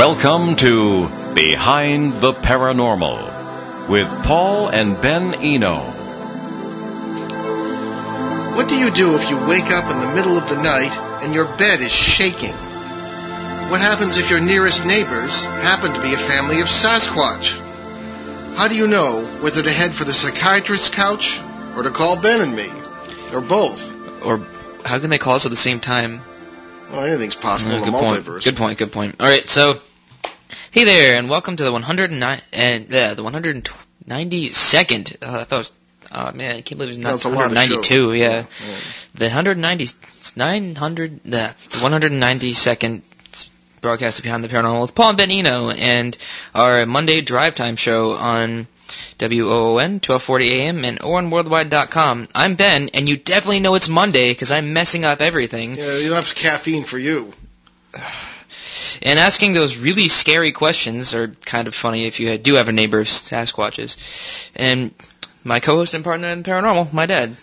Welcome to Behind the Paranormal with Paul and Ben Eno. What do you do if you wake up in the middle of the night and your bed is shaking? What happens if your nearest neighbors happen to be a family of Sasquatch? How do you know whether to head for the psychiatrist's couch or to call Ben and me? Or both? Or how can they call us at the same time? Well, anything's possible in the good point. Good point. Good point. All right. So, hey there, and welcome to the 109 and yeah, the 192nd. Uh, I thought it was. Oh man, I can't believe it's not That's a lot of 192. shows. Yeah, the 190, 900, the 192nd broadcast of Behind the Paranormal with Paul and Ben Eno, and our Monday drive time show on WOON 1240 AM and ONWorldwide.com. I'm Ben, and you definitely know it's Monday because I'm messing up everything. Yeah, you have caffeine for you. And asking those really scary questions are kind of funny if you do have a neighbor of Sasquatches. And my co-host and partner in the paranormal, my dad.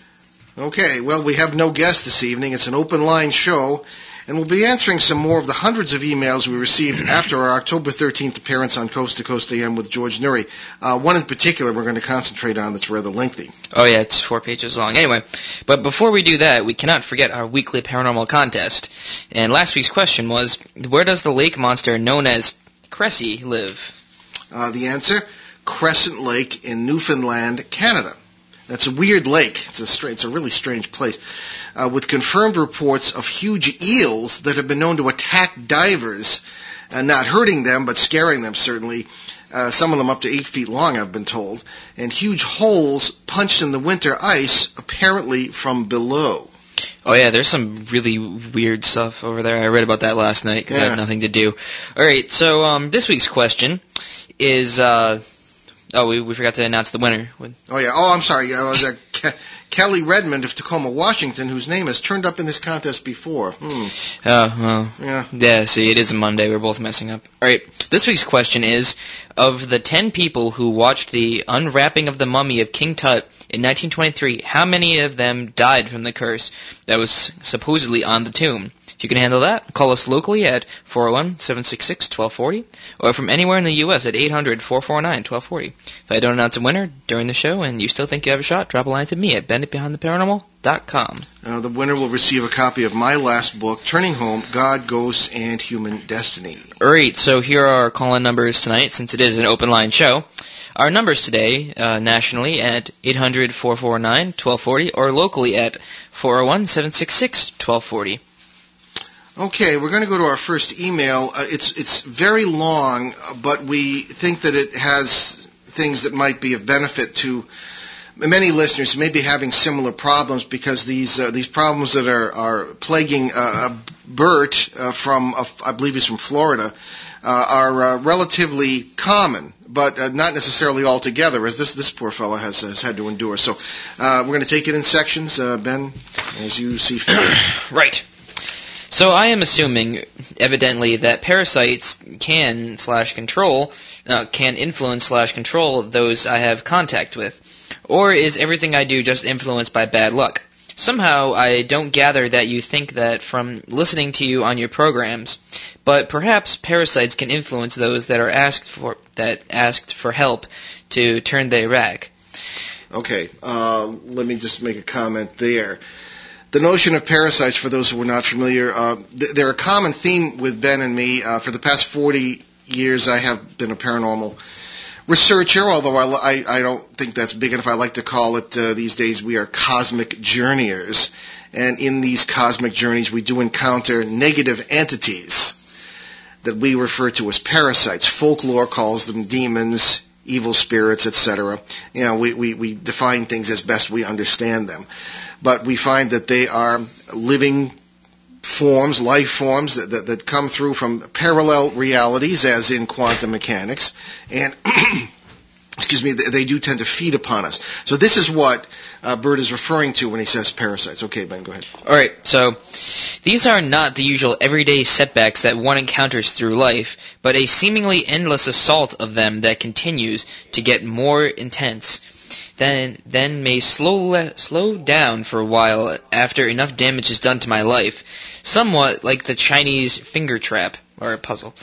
Okay, well, we have no guest this evening. It's an open line show, and we'll be answering some more of the hundreds of emails we received after our October 13th appearance on Coast to Coast AM with George Noory. Uh, one in particular we're going to concentrate on that's rather lengthy. Oh yeah, it's four pages long. Anyway, but before we do that, we cannot forget our weekly paranormal contest. And last week's question was, where does the lake monster known as Cressie live? Uh, the answer, Crescent Lake in Newfoundland, Canada. That's a weird lake. It's a, stra- it's a really strange place, uh, with confirmed reports of huge eels that have been known to attack divers, uh, not hurting them, but scaring them certainly. Uh, some of them up to eight feet long, I've been told, and huge holes punched in the winter ice, apparently from below. Oh yeah, there's some really weird stuff over there. I read about that last night because I had nothing to do. All right, so um, this week's question is. Uh, oh, we, we forgot to announce the winner. Oh yeah. Oh, I'm sorry. Uh, was that Ke- Kelly Redmond of Tacoma, Washington, whose name has turned up in this contest before. Hmm. Oh, well, Yeah. Yeah, see, it is a Monday. We're both messing up. All right. This week's question is: Of the ten people who watched the unwrapping of the mummy of King Tut in 1923, how many of them died from the curse that was supposedly on the tomb? If you can handle that, call us locally at 401-766-1240 or from anywhere in the U.S. at 800-449-1240. If I don't announce a winner during the show and you still think you have a shot, drop a line to me at benditbehindtheparanormal.com. Uh, the winner will receive a copy of my last book, Turning Home: God, Ghosts, and Human Destiny. Alright, so here are our call-in numbers tonight, since it is an open line show. Our numbers today, uh, nationally at 800-449-1240, or locally at 401-766-1240. Okay, we're going to go to our first email. Uh, it's it's very long, uh, but we think that it has things that might be of benefit to many listeners may be having similar problems because these uh, these problems that are are plaguing uh, Bert uh, from uh, I believe he's from Florida uh, are uh, relatively common, but uh, not necessarily altogether, as this this poor fellow has has had to endure. So uh, we're going to take it in sections, uh, Ben, as you see fit. Right. So I am assuming, evidently, that parasites can slash control, uh, can influence slash control those I have contact with. Or is everything I do just influenced by bad luck? Somehow I don't gather that you think that from listening to you on your programs, but perhaps parasites can influence those that are asked for that asked for help to turn their rack. Okay, uh, let me just make a comment there. The notion of parasites, for those who are not familiar, uh, th- they're a common theme with Ben and me. Uh, for the past 40 years, I have been a paranormal researcher, although I, I, I don't think that's big enough. I like to call it uh, these days we are cosmic journeyers. And in these cosmic journeys, we do encounter negative entities that we refer to as parasites. Folklore calls them demons, evil spirits, etc. You know, we, we, we define things as best we understand them. But we find that they are living forms, life forms that, that, that come through from parallel realities, as in quantum mechanics, and excuse me, they, they do tend to feed upon us. So this is what uh, Bert is referring to when he says parasites. Okay, Ben, go ahead. Alright, so these are not the usual everyday setbacks that one encounters through life, but a seemingly endless assault of them that continues to get more intense. Then, then may slow, slow down for a while after enough damage is done to my life, somewhat like the Chinese finger trap. or a puzzle.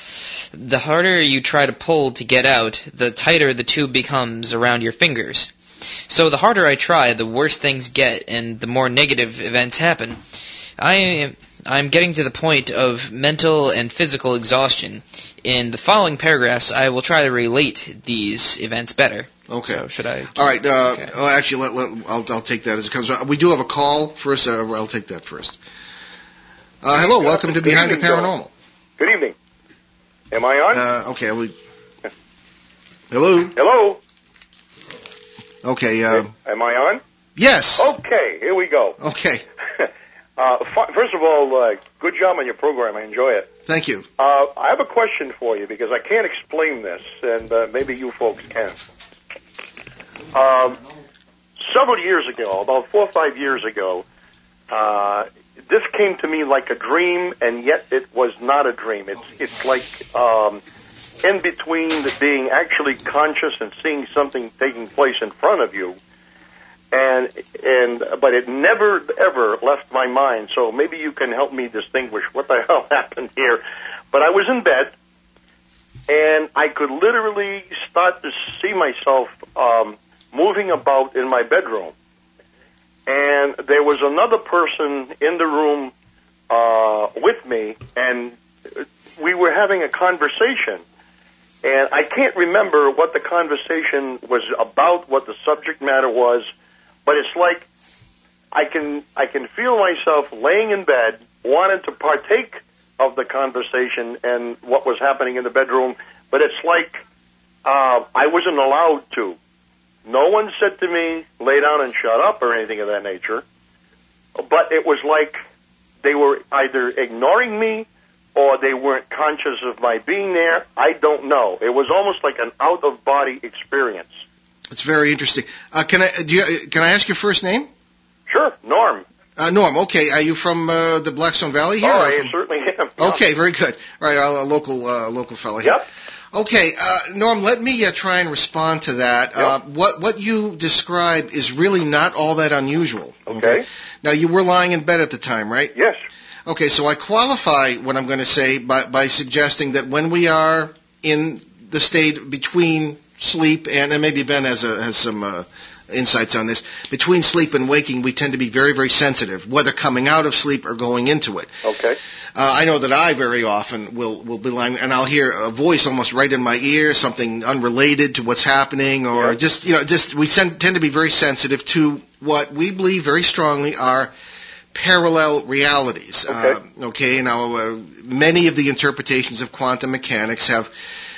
The harder you try to pull to get out, the tighter the tube becomes around your fingers. So the harder I try, the worse things get, and the more negative events happen. I am I'm getting to the point of mental and physical exhaustion. In the following paragraphs, I will try to relate these events better. Okay. So should I? All right. Uh, Okay. oh, actually, let, let, I'll, I'll take that as it comes. We do have a call first. Uh, I'll take that first. Uh, hello. Welcome to Good Behind the evening, Joe. Paranormal. Good evening. Am I on? Uh, okay. We, hello. Hello. Okay. Uh, Am I on? yes. Okay, here we go. Okay. Uh, first of all, uh, good job on your program. I enjoy it. Thank you. Uh, I have a question for you because I can't explain this, and uh, maybe you folks can. Um, several years ago, about four or five years ago, uh, this came to me like a dream, and yet it was not a dream. It's it's like um, in between the being actually conscious and seeing something taking place in front of you, and and but it never ever left my mind. So maybe you can help me distinguish what the hell happened here. But I was in bed, and I could literally start to see myself um, moving about in my bedroom. And there was another person in the room uh, with me, and we were having a conversation. And I can't remember what the conversation was about, what the subject matter was, but it's like I can I can feel myself laying in bed, wanting to partake of the conversation and what was happening in the bedroom, but it's like uh, I wasn't allowed to. No one said to me, lay down and shut up or anything of that nature. But it was like they were either ignoring me or they weren't conscious of my being there. I don't know. It was almost like an out of body experience. It's very interesting. Uh, can I do you, can I ask your first name? Sure, Norm. Uh, Norm. Okay. Are you from uh, the Blackstone Valley here? oh, I from- certainly am. Yeah. Okay. Very good. All right. A, local uh, local fellow here. Yep. Okay, uh, Norm, let me uh, try and respond to that. Uh, what what you describe is really not all that unusual. Okay. Now you were lying in bed at the time, right? Yes. Okay, so I qualify what I'm going to say by, by suggesting that when we are in the state between sleep and, and maybe Ben has a, has some uh, insights on this. Between sleep and waking, we tend to be very very sensitive, whether coming out of sleep or going into it. Okay. Uh, I know that I very often will will be lying, and I'll hear a voice almost right in my ear, something unrelated to what's happening, or Yeah. just you know, just we sen- tend to be very sensitive to what we believe very strongly are parallel realities. Okay. Uh, okay. Now, uh, many of the interpretations of quantum mechanics have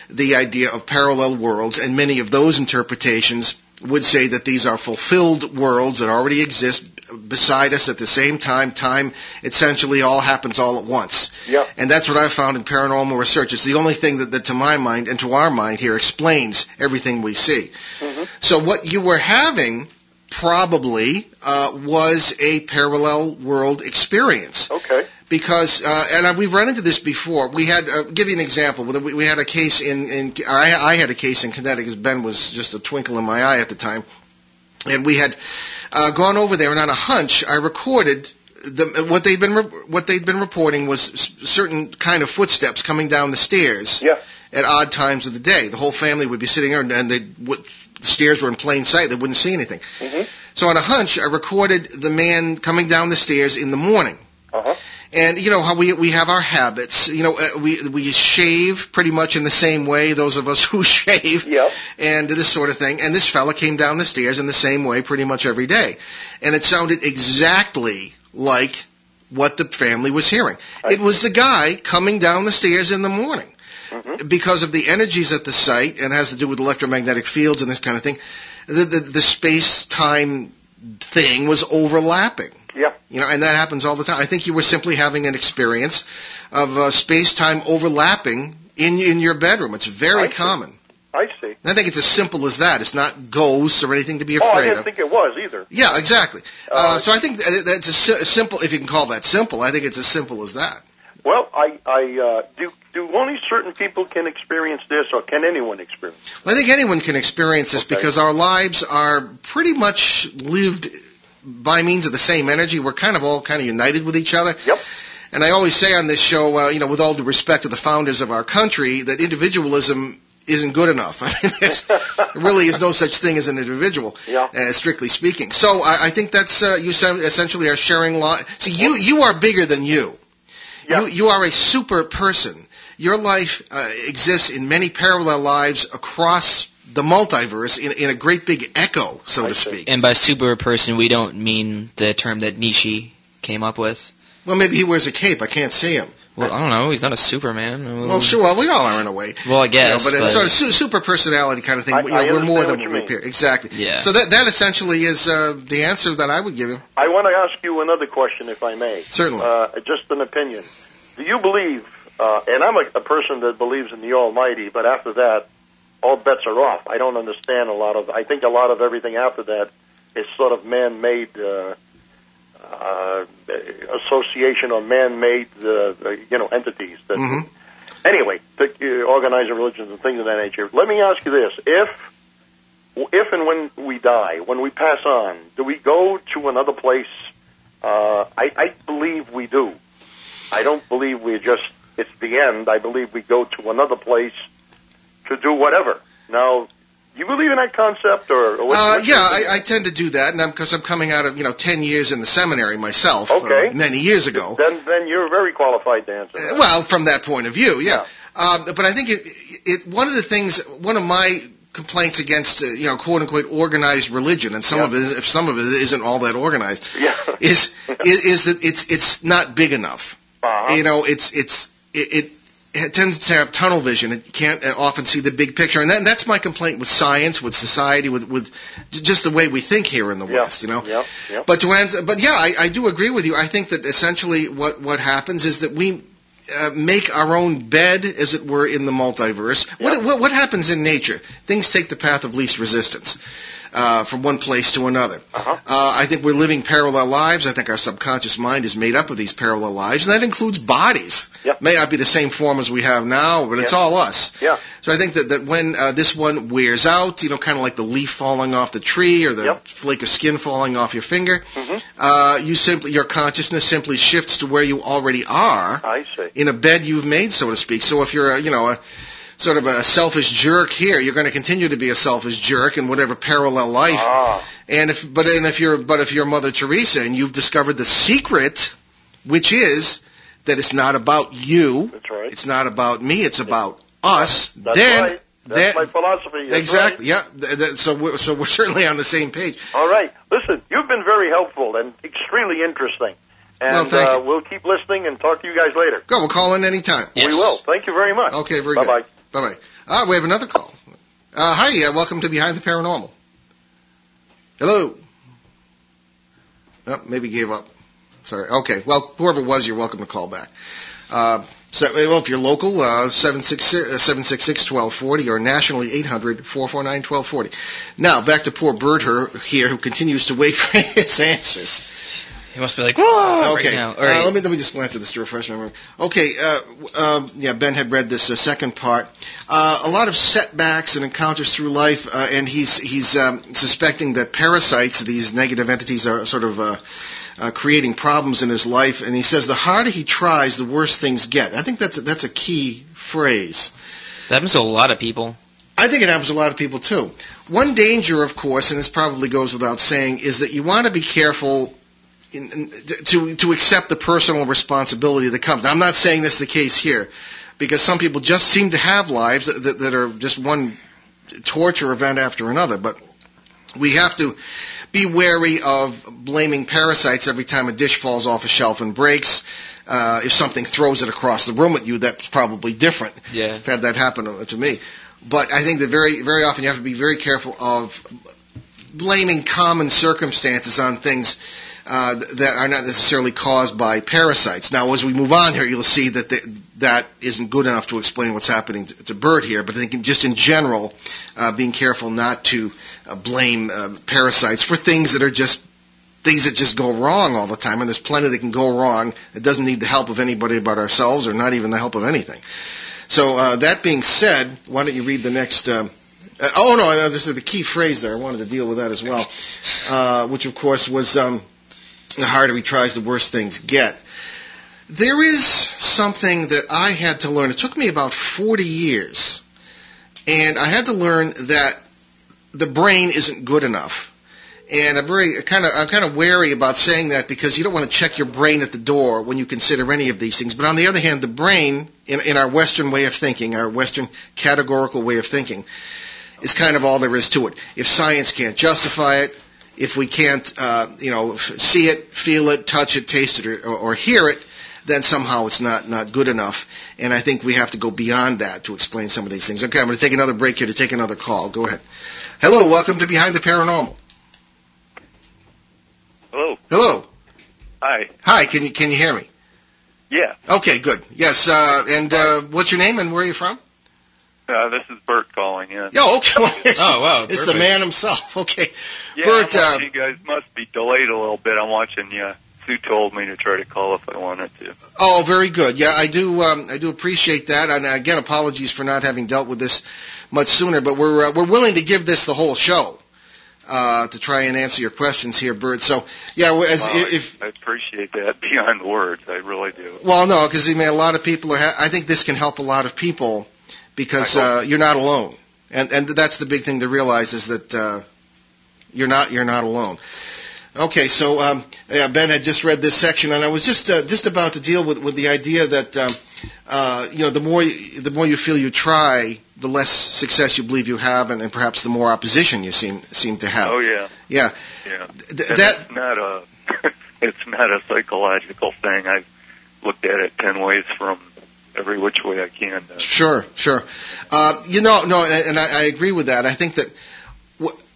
the idea of parallel worlds, and many of those interpretations would say that these are fulfilled worlds that already exist beside us at the same time. Time essentially all happens all at once. Yeah. And that's what I've found in paranormal research. It's the only thing that, that to my mind and to our mind here explains everything we see. Mhm. So what you were having probably uh, was a parallel world experience Okay. because uh, and we've run into this before. We had uh, give you an example. We, we had a case in in I, I had a case in Connecticut. because Ben was just a twinkle in my eye at the time, and we had uh, gone over there and on a hunch I recorded. The, what they'd been re- what they'd been reporting was certain kind of footsteps coming down the stairs Yeah. at odd times of the day. The whole family would be sitting there, and they would, the stairs were in plain sight; they wouldn't see anything. Mhm. So on a hunch, I recorded the man coming down the stairs in the morning. Uh huh. And you know how we we have our habits. You know, uh, we we shave pretty much in the same way. Those of us who shave Yep. and this sort of thing. And this fella came down the stairs in the same way pretty much every day, and it sounded exactly like what the family was hearing. I It was the guy coming down the stairs in the morning Mhm. because of the energies at the site and has to do with electromagnetic fields and this kind of thing. The the, the space time thing was overlapping. Yeah. You know, and that happens all the time. I think you were simply having an experience of uh, space-time overlapping in in your bedroom. It's very I see. common. I see. And I think it's as simple as that. It's not ghosts or anything to be afraid of. Oh, I didn't of. think it was either. yeah, exactly. Uh, Uh, so I think that- that's a si- simple, if you can call that simple. I think it's as simple as that. Well, I, I uh, do. Do only certain people can experience this, or can anyone experience? it? Well, I think anyone can experience this Okay. because our lives are pretty much lived by means of the same energy. We're kind of all kind of united with each other. Yep. And I always say on this show, uh, you know, with all due respect to the founders of our country, that individualism isn't good enough. I mean, there really is no such thing as an individual, Yeah. uh, strictly speaking. So I, I think that's uh, you essentially are sharing law. See, you you are bigger than you. Yeah. You you are a super person. Your life uh, exists in many parallel lives across the multiverse in, in a great big echo, so I to see. speak. And by super person, we don't mean the term that Nietzsche came up with. Well, maybe he wears a cape. I can't see him. Well, I don't know. He's not a Superman. Well, sure. Well, we all are in a way. Well, I guess. You know, but, but it's sort of su- super personality kind of thing. I- you know, I we're more than what you we mean. appear. Exactly. Yeah. So that that essentially is uh, the answer that I would give you. I want to ask you another question, if I may. Certainly. Uh, just an opinion. Do you believe, uh, and I'm a, a person that believes in the Almighty, but after that, all bets are off. I don't understand a lot of, I think a lot of everything after that is sort of man-made, uh, uh, association of man-made, uh, uh, you know, entities that, hmm anyway, that, uh, organizing religions and things of that nature. Let me ask you this: if, if and when we die, when we pass on, do we go to another place? Uh, I, I believe we do. I don't believe we just it's the end. I believe we go to another place to do whatever. Now, you believe in that concept, or, or what, Uh, yeah, I. I tend to do that, and because I'm, coming out of you know ten years in the seminary myself, Okay. uh, many years ago. Then, then you're very qualified to answer. Uh, That. Well, from that point of view, yeah. Yeah. Um, but I think it, it one of the things, one of my complaints against uh, you know quote unquote organized religion, and some Yeah. of it, if some of it isn't all that organized, yeah. is is, is that it's it's not big enough. uh-huh. You know, it's it's it. it it tends to have tunnel vision. It can't uh, often see the big picture, and that, that's my complaint with science, with society, with with just the way we think here in the yeah. West. You know, Yeah. Yeah. but to answer, but yeah, I, I do agree with you. I think that essentially what what happens is that we uh, make our own bed, as it were, in the multiverse. Yeah. What, what what happens in nature? Things take the path of least resistance uh, from one place to another. Uh-huh. Uh, I think we're living parallel lives. I think our subconscious mind is made up of these parallel lives, and that includes bodies. Yep. May not be the same form as we have now, but it's all us. Yeah. So I think that, that when uh, this one wears out, you know, kind of like the leaf falling off the tree or the Yep. flake of skin falling off your finger, Mhm. uh, you simply your consciousness simply shifts to where you already are I see. in a bed you've made, so to speak. So if you're, a, you know, a sort of a selfish jerk here, you're going to continue to be a selfish jerk in whatever parallel life. Ah. And if, but and if you're, but if you're Mother Teresa and you've discovered the secret, which is that it's not about you, That's right. it's not about me, it's about us. That's then, right. That's then- my philosophy. That's exactly, yeah. Th- th- so we're, so we're certainly on the same page. All right. Listen, you've been very helpful and extremely interesting. And Well, thank uh, you. we'll keep listening and talk to you guys later. Go, we'll call in anytime. Yes. We will. Thank you very much. Okay, very Bye-bye. good. Bye bye. Ah, we have another call. Uh, hi, uh, welcome to Behind the Paranormal. Hello. Oh, maybe gave up. Sorry. Okay. Well, whoever it was, you're welcome to call back. Uh, so, well, if you're local, uh, 766-1240 or nationally 800-449-1240. Now, back to poor Berther here who continues to wait for his answers. He must be like, whoa, Okay. right now. All Uh, let me let me just glance at this to refresh my memory. Okay. Uh, um, yeah, Ben had read this uh, second part. Uh, a lot of setbacks and encounters through life, uh, and he's he's um, suspecting that parasites, these negative entities, are sort of. Uh, uh, creating problems in his life, and he says the harder he tries, the worse things get. I think that's a, that's a key phrase. that happens to a lot of people. I think it happens to a lot of people too. One danger, of course, and this probably goes without saying, is that you want to be careful in, in, to to accept the personal responsibility that comes. Now, I'm not saying this is the case here, because some people just seem to have lives that, that, that are just one torture event after another. But we have to be wary of blaming parasites every time a dish falls off a shelf and breaks. Uh, if something throws it across the room at you, that's probably different. Yeah. I've had that happen to- to me. But I think that very, very often you have to be very careful of blaming common circumstances on things uh, that are not necessarily caused by parasites. Now, as we move on here, you'll see that th- that isn't good enough to explain what's happening to, to Bert here. But I think just in general, uh, being careful not to uh, blame uh, parasites for things that are just things that just go wrong all the time, and there's plenty that can go wrong. It doesn't need the help of anybody but ourselves, or not even the help of anything. So uh, that being said, why don't you read the next? Um, oh no, uh, there's the key phrase there. I wanted to deal with that as well, which of course was um, the harder he tries, the worse things get. There is something that I had to learn. It took me about 40 years. And I had to learn that the brain isn't good enough. And I'm very kind of I'm kind of wary about saying that because you don't want to check your brain at the door when you consider any of these things. But on the other hand, the brain in, in our Western way of thinking, our Western categorical way of thinking, is kind of all there is to it. If science can't justify it, if we can't, uh, you know, see it, feel it, touch it, taste it, or, or hear it, then somehow it's not not good enough. And I think we have to go beyond that to explain some of these things. Okay, I'm going to take another break here to take another call. Go ahead. Hello, welcome to Behind the Paranormal. Hello. Hello. Hi. Hi. Can you can you hear me? Yeah. Okay, good. Yes. Uh, and uh, what's your name and where are you from? Uh, this is Bert calling in. Yeah. Okay. Well, Oh, wow, It's the man himself. Okay. Yeah, Bert, I'm uh, you guys must be delayed a little bit. I'm watching you. Sue told me to try to call if I wanted to. Oh, very good. Yeah, I do. Um, I do appreciate that. And again, apologies for not having dealt with this much sooner. But we're uh, we're willing to give this the whole show uh, to try and answer your questions here, Bert. So yeah, as Well, if I, I appreciate that beyond words. I really do. well, no, because I mean, a lot of people are. Ha- I think this can help a lot of people because uh, you're not alone, and and that's the big thing to realize is that uh, you're not you're not alone. Okay, so um, yeah, Ben had just read this section, and I was just uh, just about to deal with, with the idea that um, uh, you know the more you, the more you feel you try, the less success you believe you have, and, and perhaps the more opposition you seem seem to have. Oh yeah, Yeah, yeah. Th- that it's not a it's not a psychological thing. I've looked at it ten ways from every which way I can. Uh, Sure, sure. Uh, you know, no, and, and I, I agree with that. I think that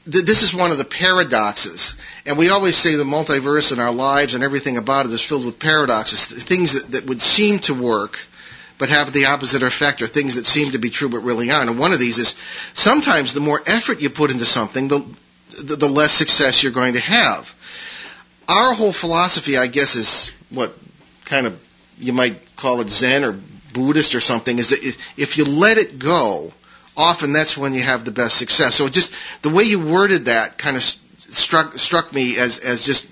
this is one of the paradoxes, and we always say the multiverse and our lives and everything about it is filled with paradoxes, things that, that would seem to work but have the opposite effect, or things that seem to be true but really aren't. And one of these is sometimes the more effort you put into something, the the, the less success you're going to have. Our whole philosophy, I guess, is what kind of you might call it Zen or Buddhist or something, is that if, you let it go, often that's when you have the best success. So just the way you worded that kind of struck struck me as as just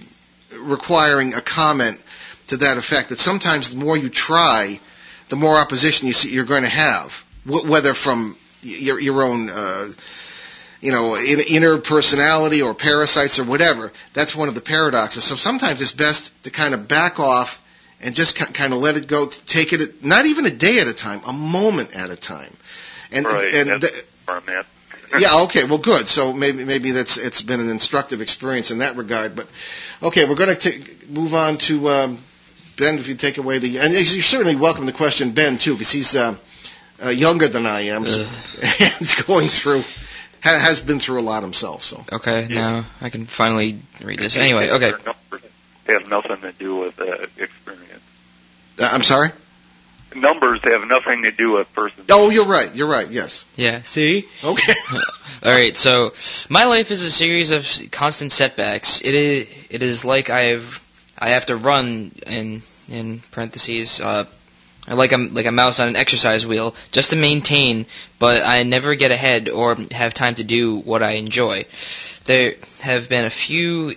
requiring a comment to that effect. That sometimes the more you try, the more opposition you see you're going to have, whether from your your own. Uh, you know, inner personality or parasites or whatever. That's one of the paradoxes. So sometimes it's best to kind of back off and just ki- kind of let it go. Take it, not even a day at a time, a moment at a time. And right. and that's th- where I'm at. yeah, okay, well, good. So maybe maybe that's it's been an instructive experience in that regard. But okay, we're going to move on to um, Ben. If you take away the and you're certainly welcome to question Ben too, because he's uh, uh, younger than I am so, and going through ha- has been through a lot himself. So Okay, Yeah. now I can finally read this. Anyway, okay. Their numbers have nothing to do with uh, experience. uh, I'm sorry. Numbers have nothing to do with person. Oh, you're right. You're right. Yes. Yeah, see? Okay. All right, so my life is a series of constant setbacks. It is it is like I've I have to run in in parentheses uh like I'm like a mouse on an exercise wheel just to maintain, but I never get ahead or have time to do what I enjoy. There have been a few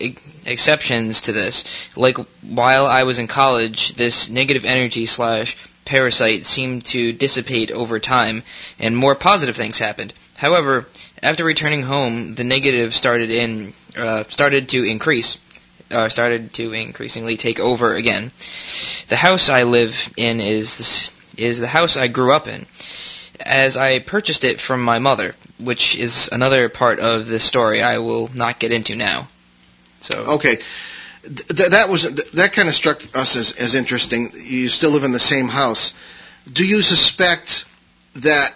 exceptions to this. Like while I was in college, this negative energy slash parasite seemed to dissipate over time, and more positive things happened. However, after returning home, the negative started in uh, started to increase, uh, started to increasingly take over again. The house I live in is this, is the house I grew up in, as I purchased it from my mother, which is another part of this story I will not get into now. So Okay. Th- that was that kind of struck us as, as interesting. You still live in the same house. Do you suspect that,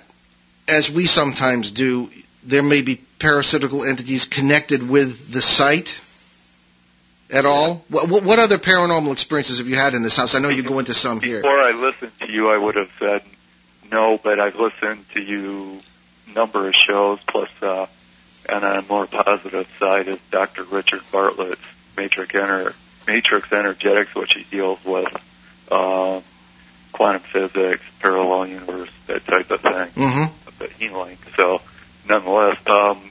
as we sometimes do, there may be parasitical entities connected with the site at all? What, what- what other paranormal experiences have you had in this house? I know you go into some here. Before I listened to you, I would have said no, but I've listened to you number of shows, plus uh, and on a more positive side is Dr. Richard Bartlett's Matrix, Ener- Matrix Energetics, which he deals with um, quantum physics, parallel universe, that type of thing, hmm but healing. So, nonetheless, um,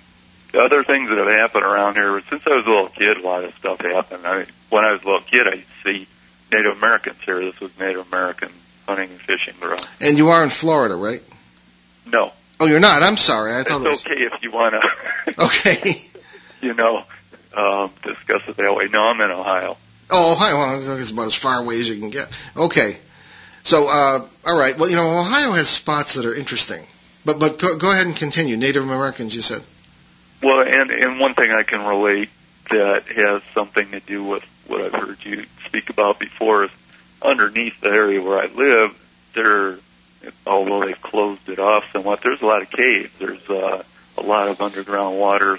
the other things that have happened around here, since I was a little kid, a lot of stuff happened. I mean, when I was a little kid, I used to see Native Americans here. This was Native American hunting and fishing. And you are in Florida, right? No, Oh, you're not. I'm sorry. I it's thought it was. okay if you want to, Okay. you know, um, discuss it that way. No, I'm in Ohio. Oh, Ohio. Well, it's about as far away as you can get. Okay. So, uh, all right. Well, you know, Ohio has spots that are interesting. But but go, go ahead and continue. Native Americans, you said. Well, and and one thing I can relate that has something to do with what I've heard you speak about before is underneath the area where I live, there, although they've closed it off somewhat, there's a lot of caves. There's uh, a lot of underground water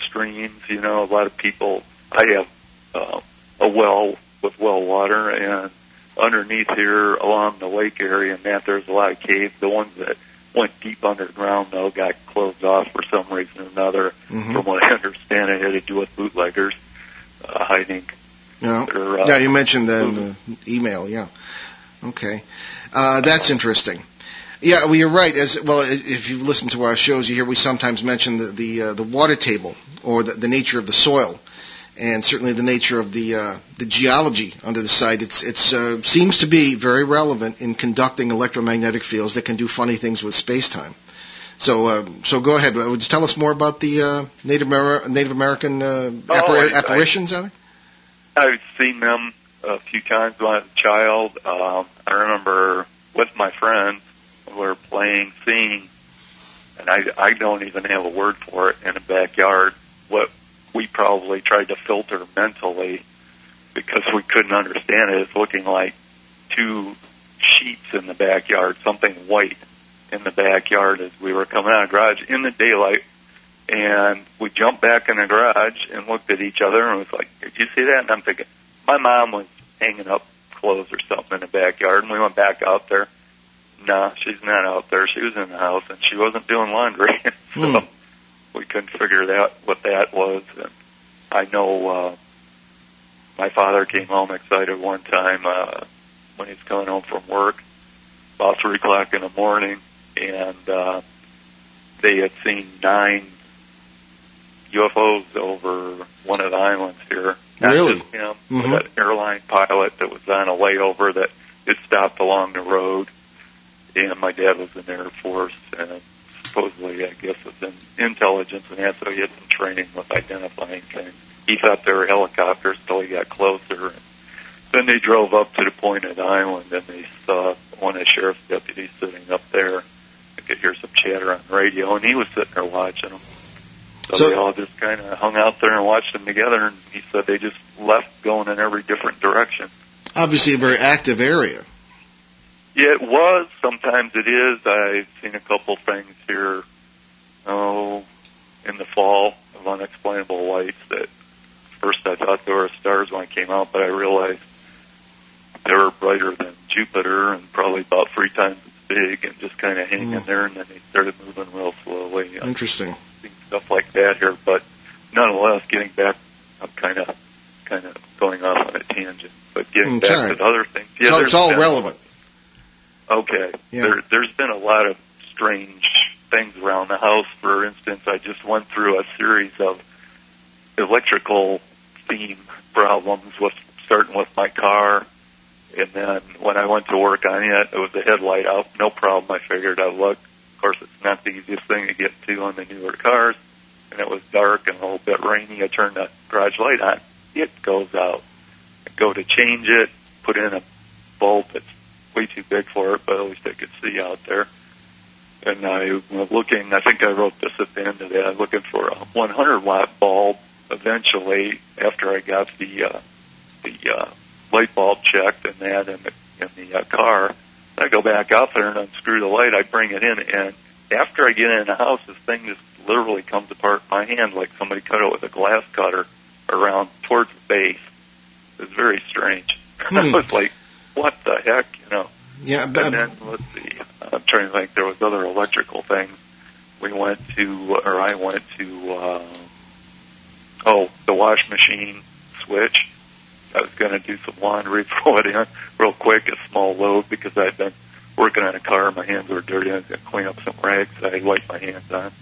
streams. You know, a lot of people. I have uh, a well with well water, and underneath here along the lake area, and that there's a lot of caves. The ones that went deep underground though got closed off for some reason or another. Mm-hmm. From what I understand, it had to do with bootleggers uh, hiding Yeah. their. Uh, Yeah, you mentioned that in the email. Yeah. Okay. Uh, that's interesting. Yeah, well, you're right. As well, if you listen to our shows, you hear we sometimes mention the the, uh, the water table or the, the nature of the soil, and certainly the nature of the uh, the geology under the site. It's it's uh, seems to be very relevant in conducting electromagnetic fields that can do funny things with space time. So uh, so go ahead. Would you tell us more about the uh, Native Amer- Native American uh, appar- I- I- apparitions? They? I've seen them a few times when I was a child. Um, I remember with my friends, we were playing, seeing, and I, I don't even have a word for it in the backyard. What we probably tried to filter mentally because we couldn't understand it. It's looking like two sheets in the backyard, something white in the backyard as we were coming out of the garage in the daylight. And we jumped back in the garage and looked at each other and was like, did you see that? And I'm thinking, my mom was hanging up clothes or something in the backyard and we went back out there. No, she's not out there. She was in the house and she wasn't doing laundry. so Hmm. we couldn't figure that what that was. And I know uh my father came home excited one time uh when he was coming home from work about three o'clock in the morning and uh they had seen nine UFOs over one of the islands here. Not Really? just him, Mhm. but an airline pilot that was on a layover that it stopped along the road. And my dad was in the Air Force and supposedly, I guess, was in intelligence and that, so he had some training with identifying things. He thought they were helicopters till he got closer. And then they drove up to the point of the island and they saw one of the sheriff's deputies sitting up there. I could hear some chatter on the radio, and he was sitting there watching them. So, So- we all just kind of hung out there and watched them together. And he said they just left going in every different direction. Obviously, a very active area. Yeah, it was. Sometimes it is. I've seen a couple things here, oh, in the fall of unexplainable lights that first I thought they were stars when I came out, but I realized they were brighter than Jupiter and probably about three times as big and just kind of hanging Mm. there and then they started moving real slowly. I've Interesting. seen stuff like that here, but nonetheless, getting back, I'm kind of, kind of going off on a tangent, but getting Mm, it's back to the other things. Yeah, So it's all been- relevant. Okay. Yeah. There, there's been a lot of strange things around the house. For instance, I just went through a series of electrical theme problems with starting with my car. And then when I went to work on it, it was a headlight out. No problem. I figured I'd look. Course, it's not the easiest thing to get to on the newer cars. And it was dark and a little bit rainy. I turned the garage light on. It goes out. I go to change it, put in a bulb that's way too big for it, but at least I could see out there. And I was looking, I think I wrote this at the end of that, looking for a 100 watt bulb eventually after I got the, uh, the, uh, light bulb checked and that in the, in the uh, car. I go back out there and unscrew the light, I bring it in and after I get in the house, this thing just literally comes apart in my hand like somebody cut it with a glass cutter around towards the base. It was very strange. Hmm. I was like, what the heck, you know? Yeah, And then let's see. I'm trying to think. There was other electrical things. We went to, or I went to. Uh, oh, the wash machine switch. I was going to do some laundry, throw it in real quick, a small load because I'd been working on a car. My hands were dirty. I was going to clean up some rags that I wiped my hands on.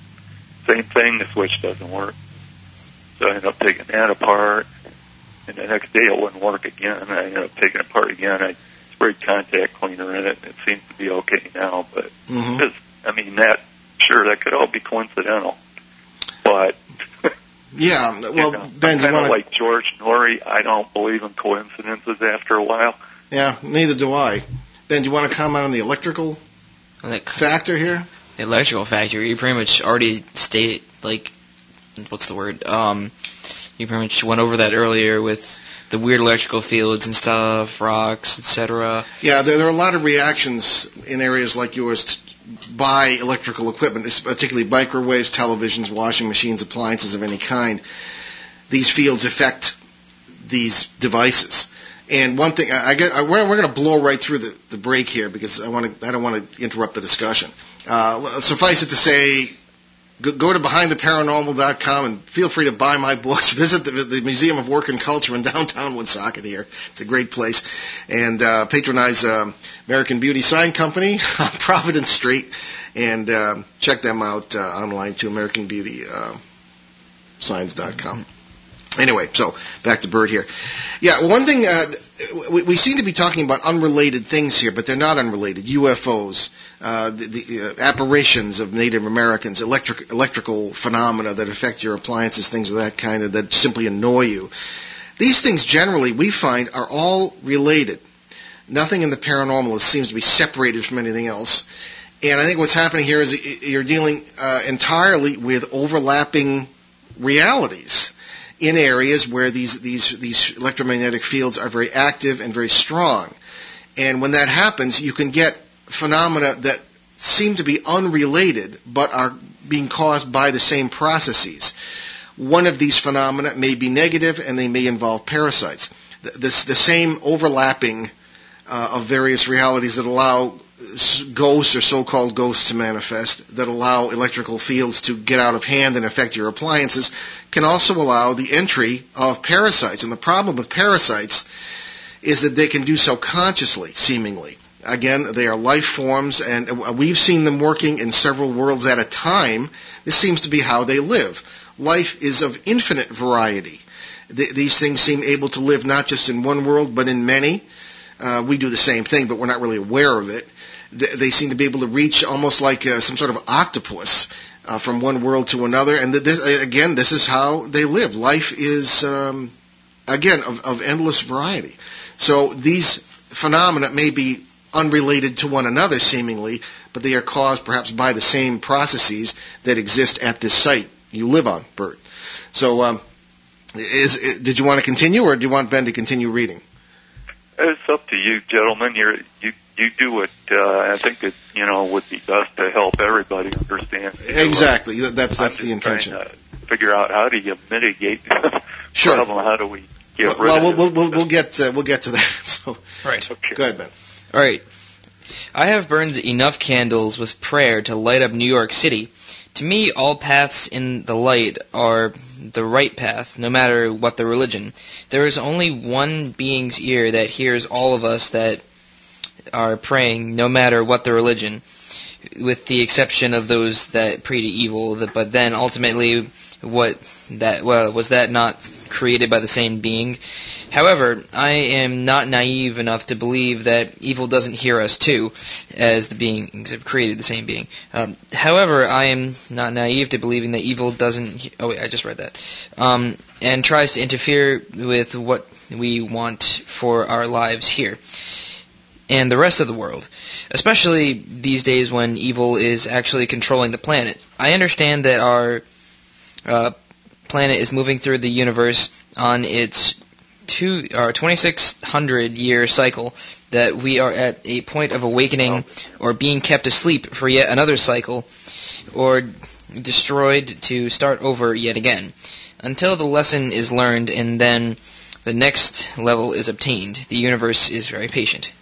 Same thing. The switch doesn't work. So I ended up taking that apart. and the next day it wouldn't work again. I ended up taking it apart again. I sprayed contact cleaner in it, and it seems to be okay now. But hmm I mean, that sure that could all be coincidental, but Yeah. Well, you know, Ben, do you wanna... like George Noory. I don't believe in coincidences after a while. yeah. Neither do I. Ben, do you want to comment on the electrical Like factor here? the electrical factor, you pretty much already stated like what's the word? Um, you pretty much went over that earlier with the weird electrical fields and stuff, rocks, etc. Yeah, there, there are a lot of reactions in areas like yours by electrical equipment, particularly microwaves, televisions, washing machines, appliances of any kind. These fields affect these devices. And one thing, I, I get, I, we're, we're going to blow right through the, the break here because I want to, I don't want to interrupt the discussion. Uh, suffice it to say, go, to behindtheparanormal.com and feel free to buy my books. Visit the, the Museum of Work and Culture in downtown Woonsocket here. It's a great place. And uh, patronize um, American Beauty Sign Company on Providence Street. And um, check them out uh, online too, AmericanBeautySigns.com. Anyway, so back to Bert here. Yeah, one thing uh, we, we seem to be talking about unrelated things here, but they're not unrelated. UFOs, uh, the, the uh, apparitions of Native Americans, electric, electrical phenomena that affect your appliances, things of that kind, of that simply annoy you. These things generally we find are all related. Nothing in the paranormal seems to be separated from anything else. And I think what's happening here is you're dealing uh, entirely with overlapping realities in areas where these, these, these electromagnetic fields are very active and very strong. And when that happens, you can get phenomena that seem to be unrelated but are being caused by the same processes. One of these phenomena may be negative and they may involve parasites. The, this, the same overlapping uh, of various realities that allow ghosts or so-called ghosts to manifest, that allow electrical fields to get out of hand and affect your appliances, can also allow the entry of parasites. And the problem with parasites is that they can do so consciously, seemingly. Again, they are life forms, and we've seen them working in several worlds at a time. This seems to be how they live. Life is of infinite variety. Th- these things seem able to live not just in one world, but in many. Uh, we do the same thing, but we're not really aware of it. Th- they seem to be able to reach almost like uh, some sort of octopus uh, from one world to another. And this, again, this is how they live. Life is, um, again, of, of endless variety. So these phenomena may be unrelated to one another, seemingly, but they are caused perhaps by the same processes that exist at this site you live on, Bert. So, um, is, did you want to continue, or do you want Ben to continue reading? It's up to you, gentlemen. You're, you you do what uh, I think it you know would be best to help everybody understand. Exactly. That's I'm that's the intention. to figure out how do you mitigate the Sure. problem? How do we get Well, rid well, of we'll, it? we'll, we'll get uh, we'll get to that. So, Right. Okay. go ahead, Ben. All right. I have burned enough candles with prayer to light up New York City. To me, all paths in the light are the right path, no matter what the religion. There is only one being's ear that hears all of us that are praying, no matter what the religion, with the exception of those that pray to evil. But then, ultimately, what that well was that not created by the same being? However, I am not naive enough to believe that evil doesn't hear us too, as the beings have created the same being. Um, however, I am not naive to believing that evil doesn't. he- Oh wait, I just read that. Um, and tries to interfere with what we want for our lives here and the rest of the world, especially these days when evil is actually controlling the planet. I understand that our uh, planet is moving through the universe on its two or 2600 year cycle that we are at a point of awakening or being kept asleep for yet another cycle or destroyed to start over yet again until the lesson is learned and then the next level is obtained the universe is very patient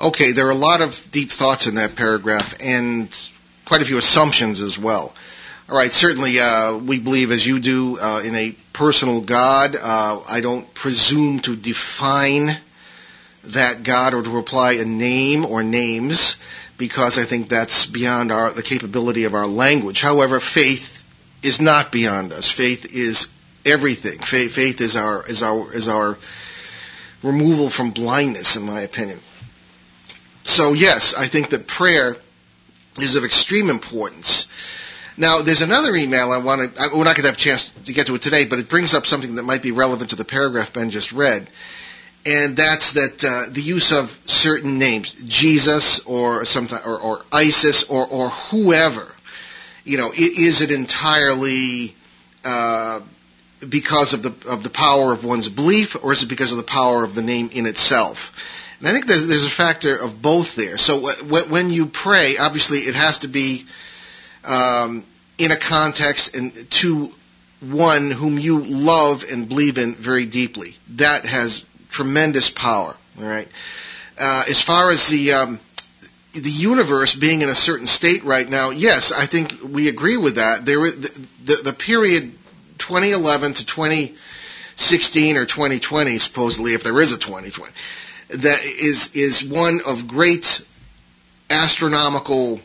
Okay, there are a lot of deep thoughts in that paragraph and quite a few assumptions as well. All right, certainly uh, we believe, as you do, uh, in a personal God. Uh, I don't presume to define that God or to apply a name or names because I think that's beyond our, the capability of our language. However, faith is not beyond us. Faith is everything. Faith, faith is our is our is our removal from blindness, in my opinion. So yes, I think that prayer is of extreme importance. Now, there's another email I want to. We're not going to have a chance to get to it today, but it brings up something that might be relevant to the paragraph Ben just read, and that's that uh, the use of certain names, Jesus or sometimes or, or ISIS or or whoever, you know, is it entirely uh, because of the of the power of one's belief, or is it because of the power of the name in itself? And I think there's, there's a factor of both there. So when you pray, obviously it has to be um, in a context and to one whom you love and believe in very deeply. That has tremendous power. All right. Uh, as far as the um, the universe being in a certain state right now, yes, I think we agree with that. There, the, the, the period 2011 to 2016 or 2020, supposedly, if there is a 2020, that is is one of great astronomical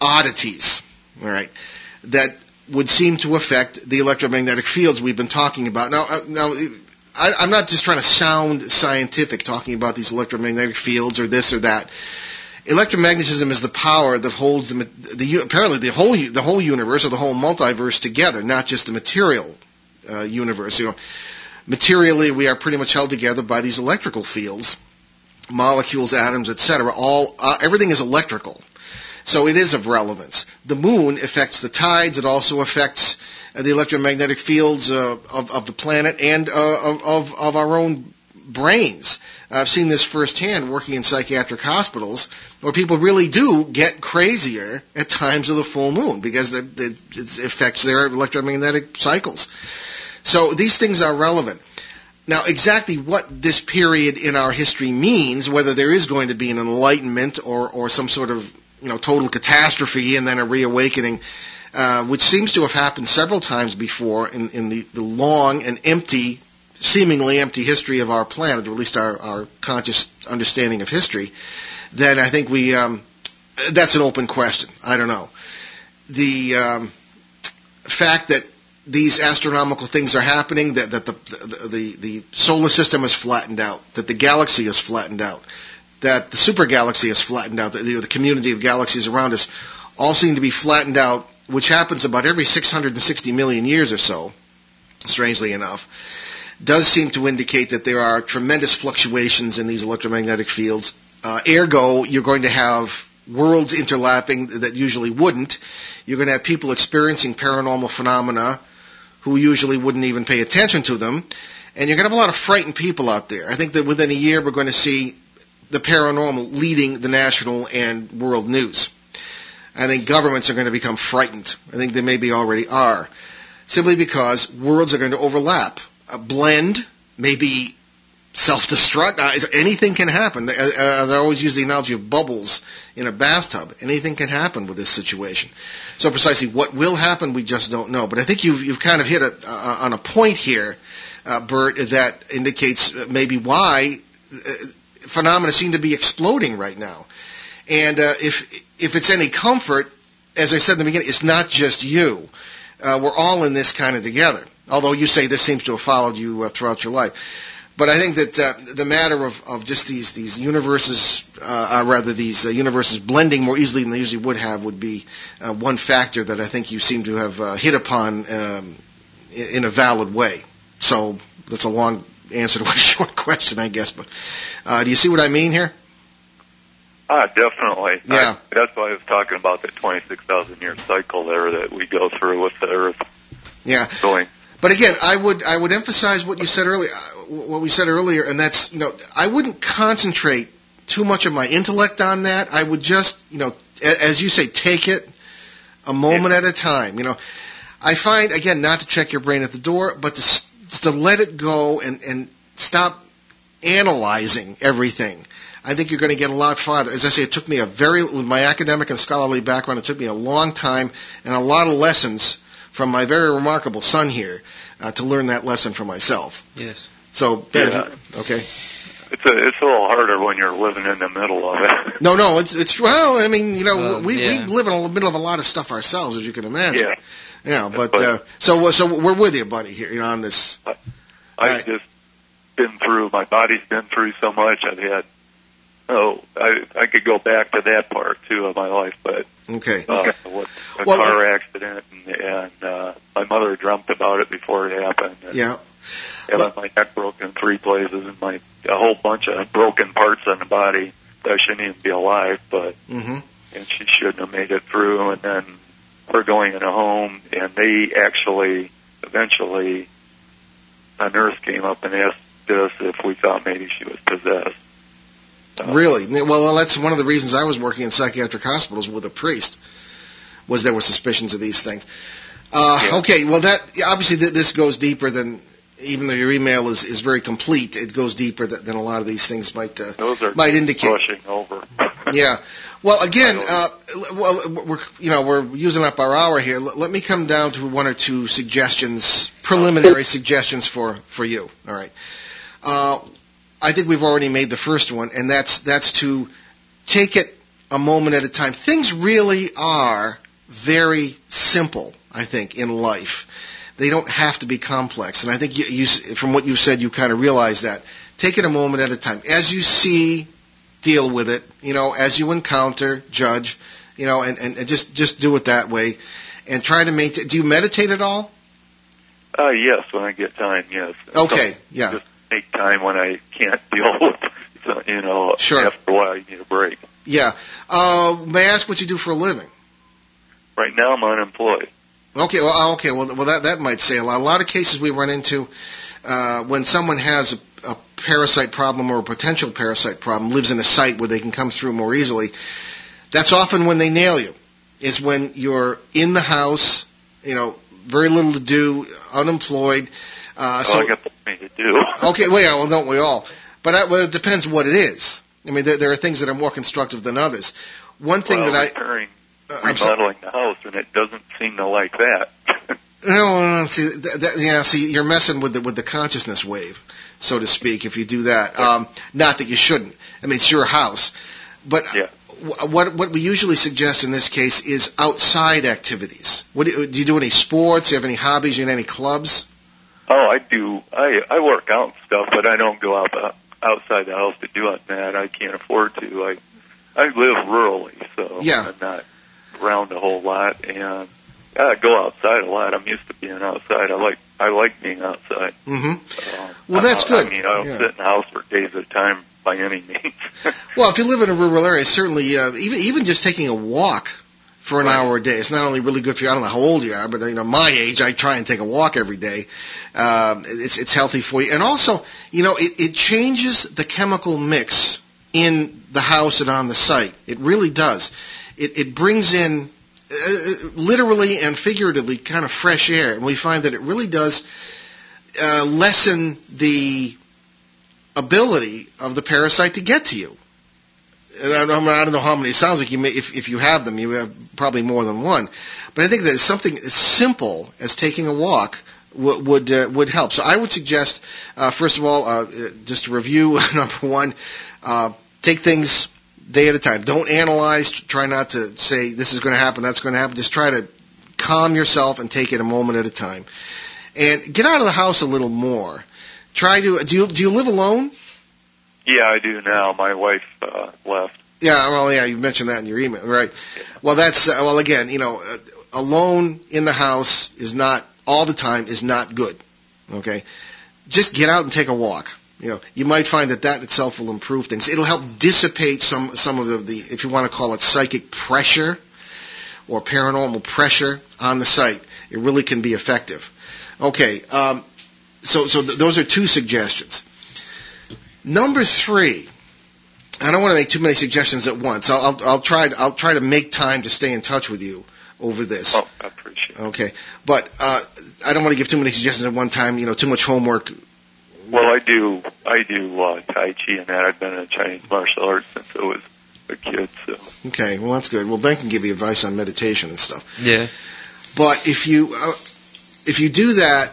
oddities. All right, that would seem to affect the electromagnetic fields we've been talking about. Now, uh, now. I, I'm not just trying to sound scientific talking about these electromagnetic fields or this or that electromagnetism is the power that holds the, the apparently the whole the whole universe or the whole multiverse together, not just the material uh, universe. You know, materially we are pretty much held together by these electrical fields, molecules, atoms, etc. All uh, everything is electrical. So it is of relevance. The moon affects the tides. It also affects uh, the electromagnetic fields uh, of, of the planet and uh, of, of our own brains. I've seen this firsthand working in psychiatric hospitals where people really do get crazier at times of the full moon because it affects their electromagnetic cycles. So these things are relevant. Now, exactly what this period in our history means, whether there is going to be an enlightenment or, or some sort of you know total catastrophe and then a reawakening, uh, which seems to have happened several times before in, in the, the long and empty, seemingly empty history of our planet, or at least our, our conscious understanding of history, then I think we um, that's an open question. I don't know. The um, fact that these astronomical things are happening, that, that the, the, the, the solar system is flattened out, that the galaxy is flattened out, that the super galaxy is flattened out, the, the community of galaxies around us all seem to be flattened out, which happens about every 660 million years or so, strangely enough, does seem to indicate that there are tremendous fluctuations in these electromagnetic fields. Uh, ergo, you're going to have worlds interlapping that usually wouldn't. You're going to have people experiencing paranormal phenomena who usually wouldn't even pay attention to them. And you're going to have a lot of frightened people out there. I think that within a year we're going to see the paranormal leading the national and world news. I think governments are going to become frightened. I think they maybe already are. Simply because worlds are going to overlap, a blend, maybe self-destruct. Uh, anything can happen. As I always use the analogy of bubbles in a bathtub. Anything can happen with this situation. So precisely what will happen, we just don't know. But I think you've, you've kind of hit a, uh, on a point here, uh, Bert, that indicates maybe why uh, phenomena seem to be exploding right now. And uh, if if it's any comfort, as I said in the beginning, it's not just you. Uh, we're all in this kind of together. Although you say this seems to have followed you uh, throughout your life. But I think that uh, the matter of, of just these these universes, uh, rather these uh, universes blending more easily than they usually would have, would be uh, one factor that I think you seem to have uh, hit upon um, in a valid way. So that's a long answer to a short question, I guess. But uh, do you see what I mean here? Ah, definitely. Yeah. I, that's why I was talking about the 26,000 year cycle there that we go through with the Earth. Yeah. Going but again, I would I would emphasize what you said earlier, uh, what we said earlier, and that's you know I wouldn't concentrate too much of my intellect on that. I would just you know as you say, take it a moment at a time. You know, I find again not to check your brain at the door, but to to let it go and and stop analyzing everything. I think you're going to get a lot farther. As I say, it took me a very, with my academic and scholarly background, it took me a long time and a lot of lessons from my very remarkable son here uh, to learn that lesson for myself. Yes. So, Ben, Yeah. okay. It's a it's a little harder when you're living in the middle of it. No, no, it's it's well. I mean, you know, Well, we yeah. we live in the middle of a lot of stuff ourselves, as you can imagine. yeah. Yeah, but, But- uh, so so we're with you, buddy, here you know, on this. I've Right. just been through. My body's been through so much. I've had. Oh, I I could go back to that part too of my life, but Okay. uh, what, a Well, car accident, and, and uh, my mother dreamt about it before it happened. Yeah. And Yeah. having my neck broken in three places, and my a whole bunch of broken parts on the body I shouldn't even be alive, but hmm and she shouldn't have made it through. And then her going in a home, and they actually eventually a nurse came up and asked us if we thought maybe she was possessed. Really? Well, that's one of the reasons I was working in psychiatric hospitals with a priest. Was there were suspicions of these things? Uh, Yeah. Okay. Well, that obviously th- this goes deeper than even though your email is is very complete. It goes deeper than, than a lot of these things might. Uh, Those are might indicate. brushing over. Yeah. Well, again, uh, well, we're you know we're using up our hour here. Let, let me come down to one or two suggestions, preliminary suggestions for for you. All right. Uh, I think we've already made the first one, and that's that's to take it a moment at a time. Things really are very simple. I think in life, they don't have to be complex, and I think you, you from what you said, you kind of realize that. Take it a moment at a time. As you see deal with it, you know, as you encounter, judge, you know, and, and, and just just do it that way, and try to maintain. Do you meditate at all? Uh, yes, when I get time, yes. Okay, yeah, Just make time when I can't deal with, so, you know, Sure. after a while you need a break. yeah. Uh, may I ask what you do for a living? Right now I'm unemployed. Okay, well, uh, okay, well, well, that that might say a lot. A lot of cases we run into uh, when someone has a, a parasite problem or a potential parasite problem, lives in a site where they can come through more easily. That's often when they nail you. Is when you're in the house, you know, very little to do, unemployed. Uh, So so I got to do. Okay, well, yeah, well, don't we all? But I, well, it depends what it is. I mean, there, there are things that are more constructive than others. One thing well, that I, repairing, uh, I'm remodeling the house, and it doesn't seem to like that. No, no, see, that, that, yeah, see, you're messing with the with the consciousness wave, so to speak. If you do that, um, not that you shouldn't. I mean, it's your house, but Yeah. wh- what what we usually suggest in this case is outside activities. What do you, do you do any sports? Do you have any hobbies? You in any clubs? Oh, I do. I I work out and stuff, but I don't go out the, outside the house to do it, man. I can't afford to. I I live rurally, so Yeah. I'm not around a whole lot, and I go outside a lot. I'm used to being outside. I like I like being outside. Mm-hmm. Well, that's I, good. I mean, I don't Yeah. sit in the house for days at a time by any means. Well, if you live in a rural area, certainly uh, even even just taking a walk for an Right. hour a day, it's not only really good for you. I don't know how old you are, but you know, my age, I try and take a walk every day. Um, it's it's healthy for you, and also, you know, it, it changes the chemical mix in the house and on the site. It really does. It it brings in uh, literally and figuratively kind of fresh air, and we find that it really does uh, lessen the ability of the parasite to get to you. I don't, know how many. It sounds like you may, if, if you have them, you have probably more than one. But I think that something as simple as taking a walk would would, uh, would help. So I would suggest, uh, first of all, uh, just to review number one, uh, take things day at a time. Don't analyze. Try not to say this is going to happen, that's going to happen. Just try to calm yourself and take it a moment at a time. And get out of the house a little more. Try to. Do you do you live alone? Yeah, I do now. My wife uh, left. Yeah, well, yeah, you mentioned that in your email, right? Well, that's uh, well, again, you know, uh, alone in the house is not all the time is not good. Okay, just get out and take a walk. You know, you might find that that itself will improve things. It'll help dissipate some some of the, the if you want to call it psychic pressure or paranormal pressure on the site. It really can be effective. Okay, um, so so th- those are two suggestions. Number three. I don't want to make too many suggestions at once. I'll, I'll, I'll try. I'll try to make time to stay in touch with you over this. Oh, I appreciate it. Okay, but uh, I don't want to give too many suggestions at one time. You know, too much homework. Well, I do. I do uh, Tai Chi and that. I've been in Chinese martial arts since I was a kid. So Okay, well that's good. Well, Ben can give you advice on meditation and stuff. Yeah. But if you uh, if you do that,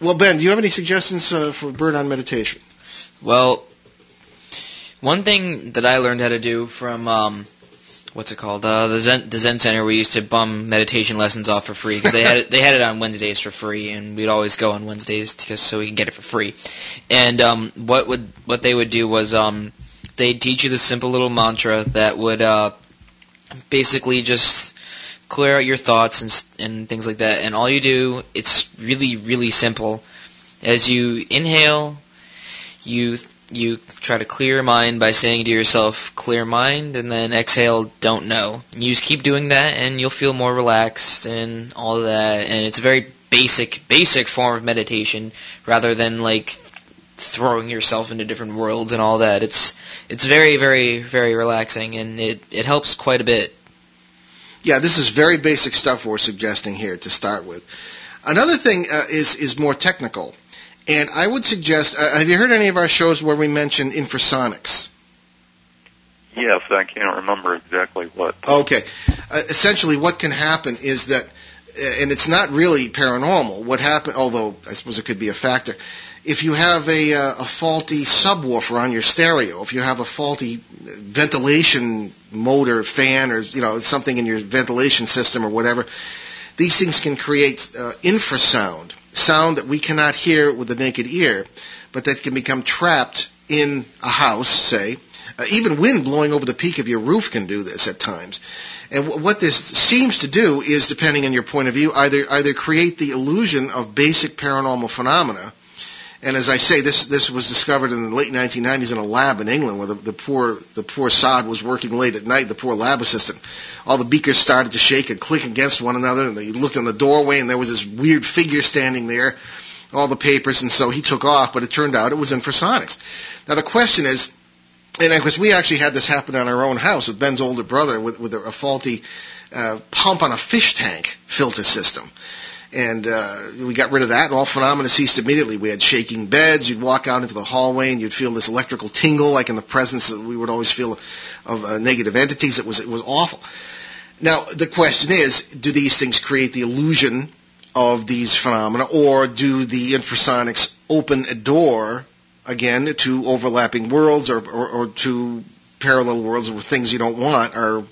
well, Ben, do you have any suggestions uh, for Bert on meditation? Well, one thing that I learned how to do from um, what's it called? Uh, the Zen the Zen Center. We used to bum meditation lessons off for free because they had it, they had it on Wednesdays for free, and we'd always go on Wednesdays just so we can get it for free. And um, what would what they would do was um, they'd teach you the simple little mantra that would uh, basically just clear out your thoughts and and things like that. And all you do, it's really really simple. As you inhale, you you try to clear your mind by saying to yourself, clear mind, and then exhale, don't know. You just keep doing that, and you'll feel more relaxed and all that. And it's a very basic, basic form of meditation rather than like throwing yourself into different worlds and all that. It's it's very, very, very relaxing, and it it helps quite a bit. Yeah, this is very basic stuff we're suggesting here to start with. Another thing uh, is is more technical, and I would suggest. Uh, have you heard any of our shows where we mentioned infrasonics? Yes, I can't remember exactly what. Okay, uh, essentially, what can happen is that, uh, and it's not really paranormal. What happen? Although I suppose it could be a factor. If you have a, uh, a faulty subwoofer on your stereo, if you have a faulty ventilation motor, fan, or you know something in your ventilation system or whatever, these things can create uh, infrasound, sound that we cannot hear with the naked ear, but that can become trapped in a house, say. Uh, even wind blowing over the peak of your roof can do this at times. And w- what this seems to do is, depending on your point of view, either either create the illusion of basic paranormal phenomena. And as I say, this this was discovered in the late 1990s in a lab in England, where the, the poor the poor sod was working late at night. The poor lab assistant, all the beakers started to shake and click against one another, and they looked in the doorway, and there was this weird figure standing there, all the papers, and so he took off. But it turned out it was infrasonics. Now the question is, and of course we actually had this happen on our own house with Ben's older brother with, with a, a faulty uh, pump on a fish tank filter system. And uh, we got rid of that, and all phenomena ceased immediately. We had shaking beds. You'd walk out into the hallway, and you'd feel this electrical tingle, like in the presence that we would always feel of uh, negative entities. It was it was awful. Now the question is, do these things create the illusion of these phenomena, or do the infrasonics open a door again to overlapping worlds, or, or, or to parallel worlds where things you don't want are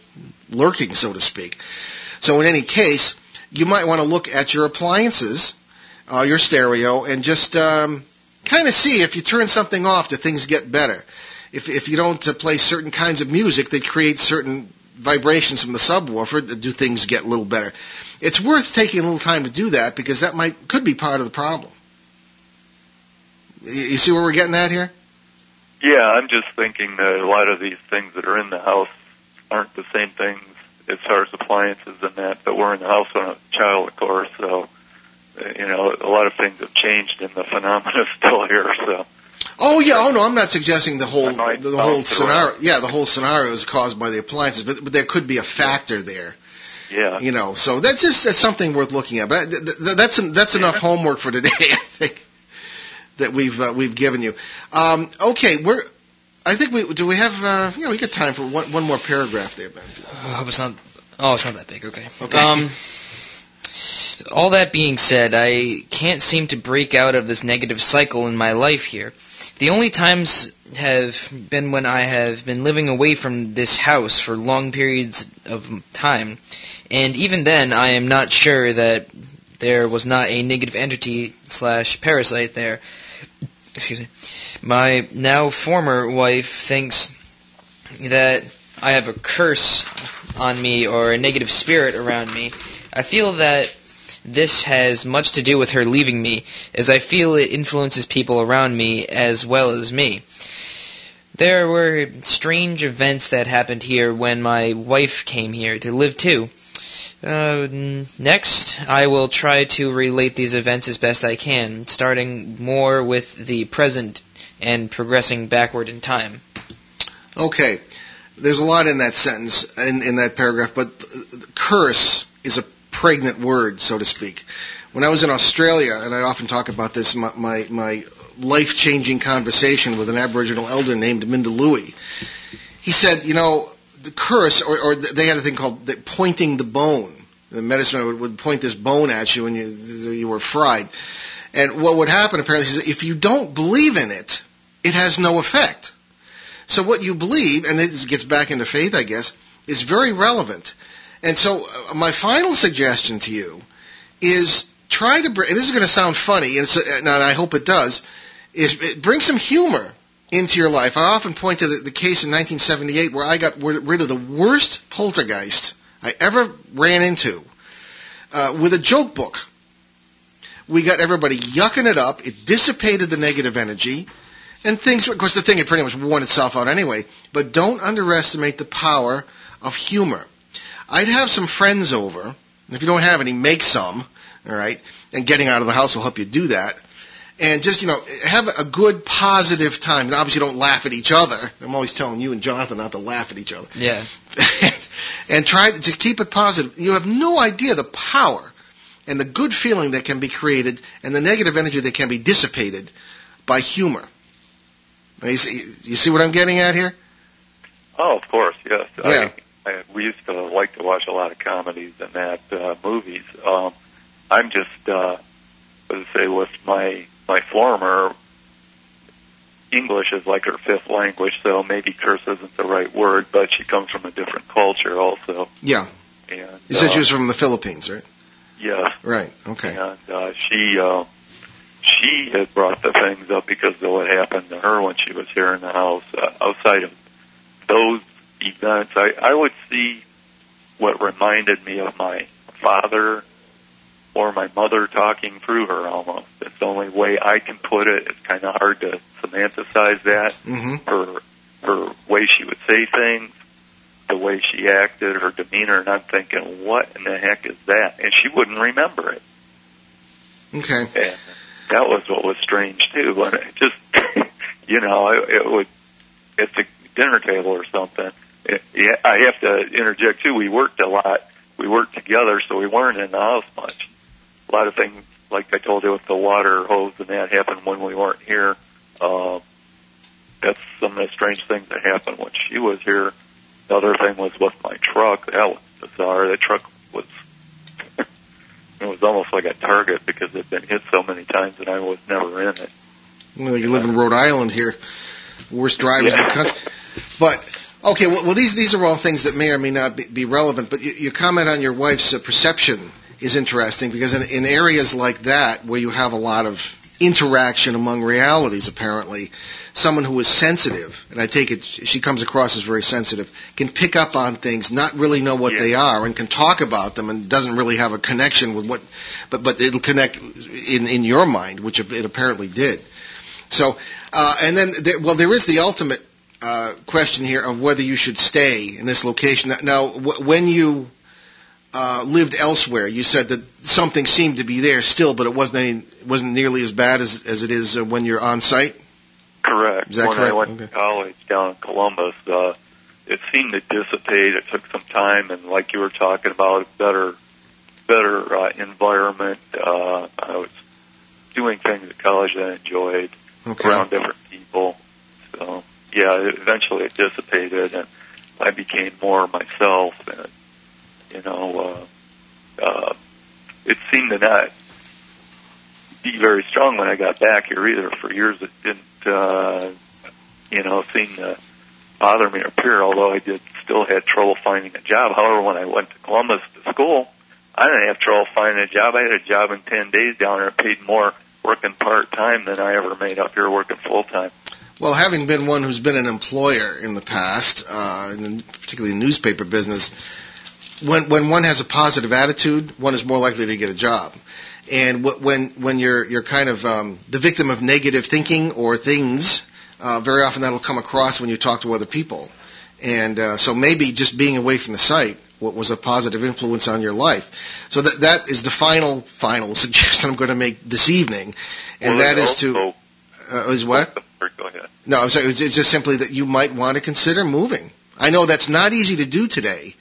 lurking, so to speak? So in any case you might want to look at your appliances, uh, your stereo, and just um, kind of see if you turn something off, do things get better? If if you don't uh, play certain kinds of music that create certain vibrations from the subwoofer, do things get a little better? It's worth taking a little time to do that because that might could be part of the problem. You see where we're getting at here? Yeah, I'm just thinking that a lot of these things that are in the house aren't the same things as far as appliances and that, but we're in the house on a child, of course, so, uh, you know, a lot of things have changed and the phenomena is still here, so. Oh yeah, oh no, I'm not suggesting the whole the, whole scenario. Yeah, the whole scenario is caused by the appliances, but, but there could be a factor there. Yeah. You know, so that's just that's something worth looking at. But th- th- that's that's enough homework for today, I think, that we've uh, we've given you. Um, okay, we're. I think we do. We have uh, you know we got time for one, one more paragraph there, Ben. I hope it's not. Oh, it's not that big. Okay. Okay. Um. All that being said, I can't seem to break out of this negative cycle in my life here. The only times have been when I have been living away from this house for long periods of time, and even then, I am not sure that there was not a negative entity slash parasite there. Excuse me. My now former wife thinks that I have a curse on me or a negative spirit around me. I feel that this has much to do with her leaving me, as I feel it influences people around me as well as me. There were strange events that happened here when my wife came here to live too. Uh, next, I will try to relate these events as best I can, starting more with the present and progressing backward in time. Okay, there's a lot in that sentence in, in that paragraph, but curse is a pregnant word, so to speak. When I was in Australia, and I often talk about this, my my, my life changing conversation with an Aboriginal elder named Mindalui. He said, you know, the curse, or, or they had a thing called the pointing the bone. The medicine man would, would point this bone at you, and you you were fried. And what would happen apparently is if you don't believe in it, it has no effect. So what you believe, and this gets back into faith, I guess, is very relevant. And so, uh, my final suggestion to you is try to bring. And this is going to sound funny, and, uh, and I hope it does. Is bring some humor into your life. I often point to the, the case in 1978 where I got rid of the worst poltergeist I ever ran into uh, with a joke book. We got everybody yucking it up. It dissipated the negative energy. And things, of course, the thing had pretty much worn itself out anyway. But don't underestimate the power of humor. I'd have some friends over. And if you don't have any, make some. All right. And getting out of the house will help you do that and just you know have a good positive time. And obviously, don't laugh at each other. I'm always telling you and Jonathan not to laugh at each other. Yeah. and, and try to just keep it positive. You have no idea the power and the good feeling that can be created and the negative energy that can be dissipated by humor. You see, you see what I'm getting at here? Oh, of course, yes. Yeah. I, I, we used to like to watch a lot of comedies and that uh, movies. Um, I'm just, uh, let's say, with my my former English is like her fifth language, so maybe curse isn't the right word, but she comes from a different culture also. Yeah. And, you said uh, she was from the Philippines, right? Yes. Right. Okay. And uh, she uh, she had brought the things up because of what happened to her when she was here in the house. Uh, outside of those events, I, I would see what reminded me of my father or my mother talking through her almost. It's the only way I can put it. It's kind of hard to semanticize that. hmm Her her way she would say things, the way she acted, her demeanor, and I'm thinking, what in the heck is that? And she wouldn't remember it. Okay. And that was what was strange too. And it just, you know, it, it would at the dinner table or something. It, yeah, I have to interject too. We worked a lot. We worked together, so we weren't in the house much a lot of things, like I told you, with the water hose and that happened when we weren't here. Uh, that's some of the strange things that happened when she was here. The other thing was with my truck. That was bizarre. The truck was, it was almost like a target because it had been hit so many times and I was never in it. Well, you live in Rhode Island here, worst drivers in the country. But okay, well, well, these these are all things that may or may not be, be relevant. But you, you comment on your wife's uh, perception is interesting because in, in areas like that where you have a lot of interaction among realities, apparently, someone who is sensitive, and I take it she comes across as very sensitive, can pick up on things, not really know what Yeah. they are, and can talk about them, and doesn't really have a connection with what, but but it'll connect in in your mind, which it apparently did. So, uh, and then there, well, there is the ultimate uh, question here of whether you should stay in this location. Now, w- when you uh, lived elsewhere, you said that something seemed to be there still, but it wasn't any, wasn't nearly as bad as as it is uh, when you're on site. Correct. Is that when correct? I went Okay. to college down in Columbus, uh, it seemed to dissipate. It took some time, and like you were talking about, a better, better uh, environment. Uh, I was doing things at college that I enjoyed Okay. around different people. So yeah, it, eventually it dissipated, and I became more myself. And you know, uh, uh, it seemed to not be very strong when I got back here either. For years, it didn't, uh, you know, seem to bother me up here. Although I did still had trouble finding a job. However, when I went to Columbus to school, I didn't have trouble finding a job. I had a job in ten days down there. Paid more working part time than I ever made up here working full time. Well, having been one who's been an employer in the past, uh, in the, particularly newspaper business, when when one has a positive attitude, one is more likely to get a job. And wh- when when you're you're kind of um, the victim of negative thinking or things, uh, very often that'll come across when you talk to other people. And uh, so maybe just being away from the site what was a positive influence on your life. So that that is the final final suggestion I'm going to make this evening, and Well, that is to uh, is what. Go ahead. No, I'm sorry. It's just simply that you might want to consider moving. I know that's not easy to do today.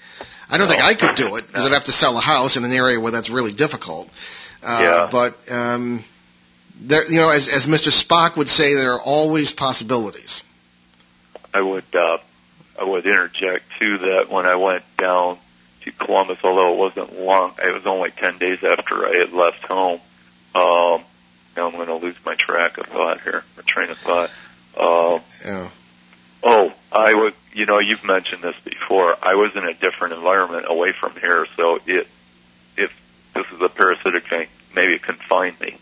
I don't No. think I could do it because No. I'd have to sell a house in an area where that's really difficult. Uh, Yeah. But um, there, you know, as as Mr. Spock would say, there are always possibilities. I would uh, I would interject too that when I went down to Columbus, although it wasn't long, it was only ten days after I had left home. Um, now I'm going to lose my track of thought here, or train of thought. Um, Yeah. oh, I was you know, you've mentioned this before. I was in a different environment away from here, so it, if this is a parasitic thing, maybe it can find me.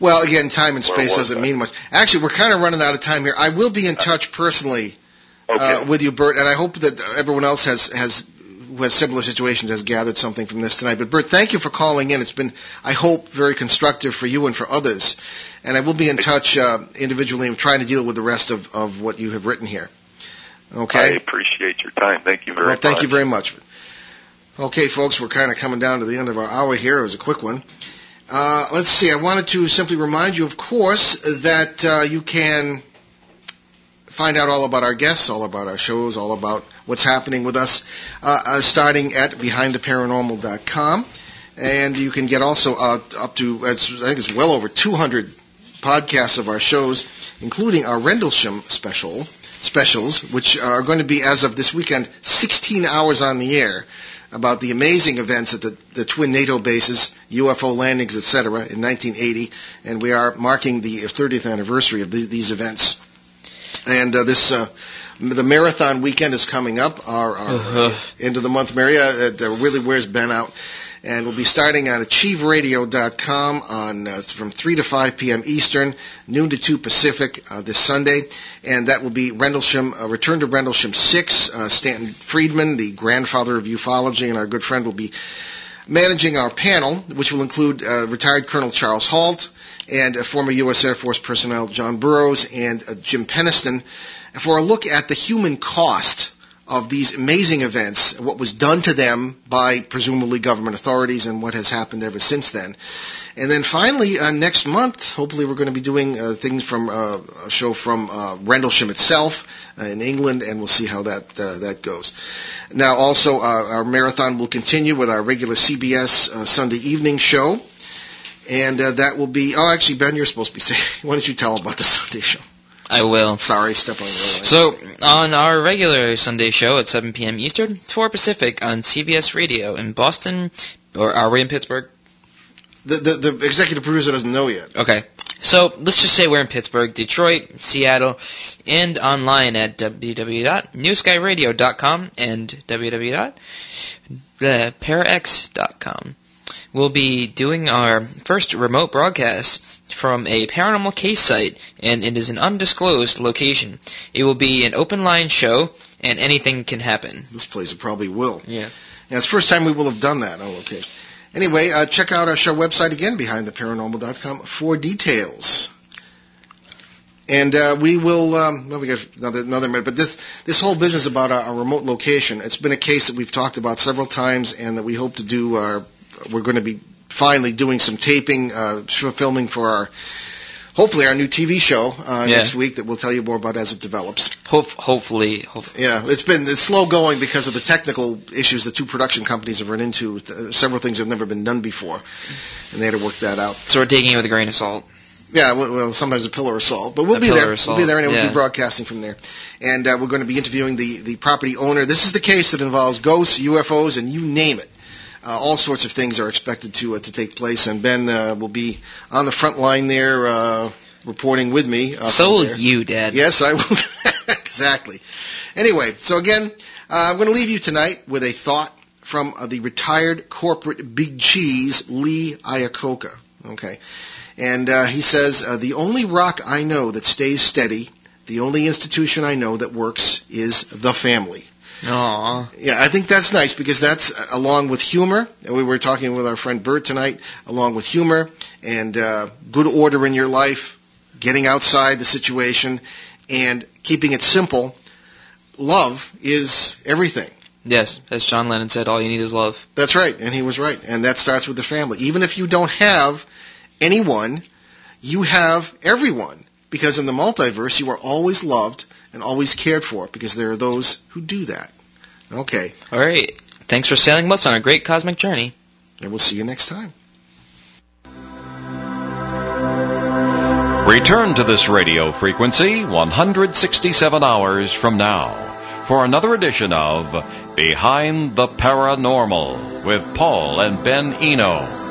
Well, again, time and space doesn't that? mean much. Actually, we're kind of running out of time here. I will be in touch personally Okay. uh, with you, Bert, and I hope that everyone else has has who has similar situations has gathered something from this tonight. But Bert, thank you for calling in. It's been, I hope, very constructive for you and for others. And I will be in touch uh, individually and trying to deal with the rest of, of what you have written here. I Okay. appreciate your time. Thank you very well, much. thank you very much. Okay, folks, we're kind of coming down to the end of our hour here. It was a quick one. Uh, let's see. I wanted to simply remind you, of course, that uh, you can find out all about our guests, all about our shows, all about what's happening with us, uh, uh, starting at BehindTheParanormal.com. And you can get also uh, up to, I think it's well over 200 podcasts of our shows, including our Rendlesham special, specials, which are going to be, as of this weekend, 16 hours on the air about the amazing events at the, the twin NATO bases, UFO landings, etc., in 1980, and we are marking the 30th anniversary of these, these events. And uh, this, uh, the marathon weekend is coming up. Our, our Uh-huh. end of the month, Maria, uh, really wears Ben out. And we'll be starting on achieveradio.com on uh, from 3 to 5 p.m. Eastern, noon to 2 Pacific uh, this Sunday. And that will be Rendlesham, uh, Return to Rendlesham 6. Uh, Stanton Friedman, the grandfather of ufology, and our good friend will be managing our panel, which will include uh, retired Colonel Charles Halt and former U.S. Air Force personnel John Burroughs and uh, Jim Penniston for a look at the human cost of these amazing events, what was done to them by presumably government authorities, and what has happened ever since then. And then finally, uh, next month, hopefully we're going to be doing uh, things from uh, a show from uh, Rendlesham itself uh, in England, and we'll see how that uh, that goes. Now, also, our marathon will continue with our regular CBS Sunday evening show, and that will be. Oh, actually, Ben, you're supposed to be saying. Why don't you tell about the Sunday show? I will. Sorry, step on your line. So, on our regular Sunday show at 7 p.m. Eastern, 4 Pacific on CBS Radio in Boston, or are we in Pittsburgh? the, the the executive producer doesn't know yet. Okay. So, let's just say we're in Pittsburgh, Detroit, Seattle, and online at www.newskyradio.com and www.parax.com. We'll be doing our first remote broadcast from a paranormal case site, and it is an undisclosed location. It will be an open line show, and anything can happen. This place it probably will. Yeah. Yeah, it's the first time we will have done that. Oh, okay. Anyway, uh, check out our show website again, behindtheparanormal.com, for details. And uh, we will. Um, well, we got another another minute, but this this whole business about our, our remote location. It's been a case that we've talked about several times, and that we hope to do. Our, we're going to be finally doing some taping, uh, filming for our. Hopefully, our new TV show uh, Yeah. next week that we'll tell you more about as it develops. Hope, hopefully, hopefully. Yeah, it's been it's slow going because of the technical issues the two production companies have run into. Uh, several things have never been done before, and they had to work that out. So we're taking it with a grain of salt. Yeah, well, well sometimes a pillar of salt, but we'll A be there. We'll be there, and we'll be broadcasting from there. And uh, we're going to be interviewing the the property owner. This is the case that involves ghosts, UFOs, and you name it. Uh, all sorts of things are expected to uh, to take place, and Ben uh, will be on the front line there, uh, reporting with me. Uh, so will there. you, Dad. Yes, I will. exactly. Anyway, so again, uh, I'm going to leave you tonight with a thought from uh, the retired corporate big cheese, Lee Iacocca. Okay. And uh, he says, uh, the only rock I know that stays steady, the only institution I know that works is the family. Aw. Yeah, I think that's nice because that's uh, along with humor. and We were talking with our friend Bert tonight, along with humor and uh, good order in your life, getting outside the situation, and keeping it simple. Love is everything. Yes, as John Lennon said, all you need is love. That's right, and he was right. And that starts with the family. Even if you don't have anyone, you have everyone. Because in the multiverse, you are always loved and always cared for because there are those who do that. Okay, All right. Thanks for sailing with us on a great cosmic journey. and we'll see you next time. Return to this radio frequency 167 hours from now for another edition of Behind the Paranormal with Paul and Ben Eno.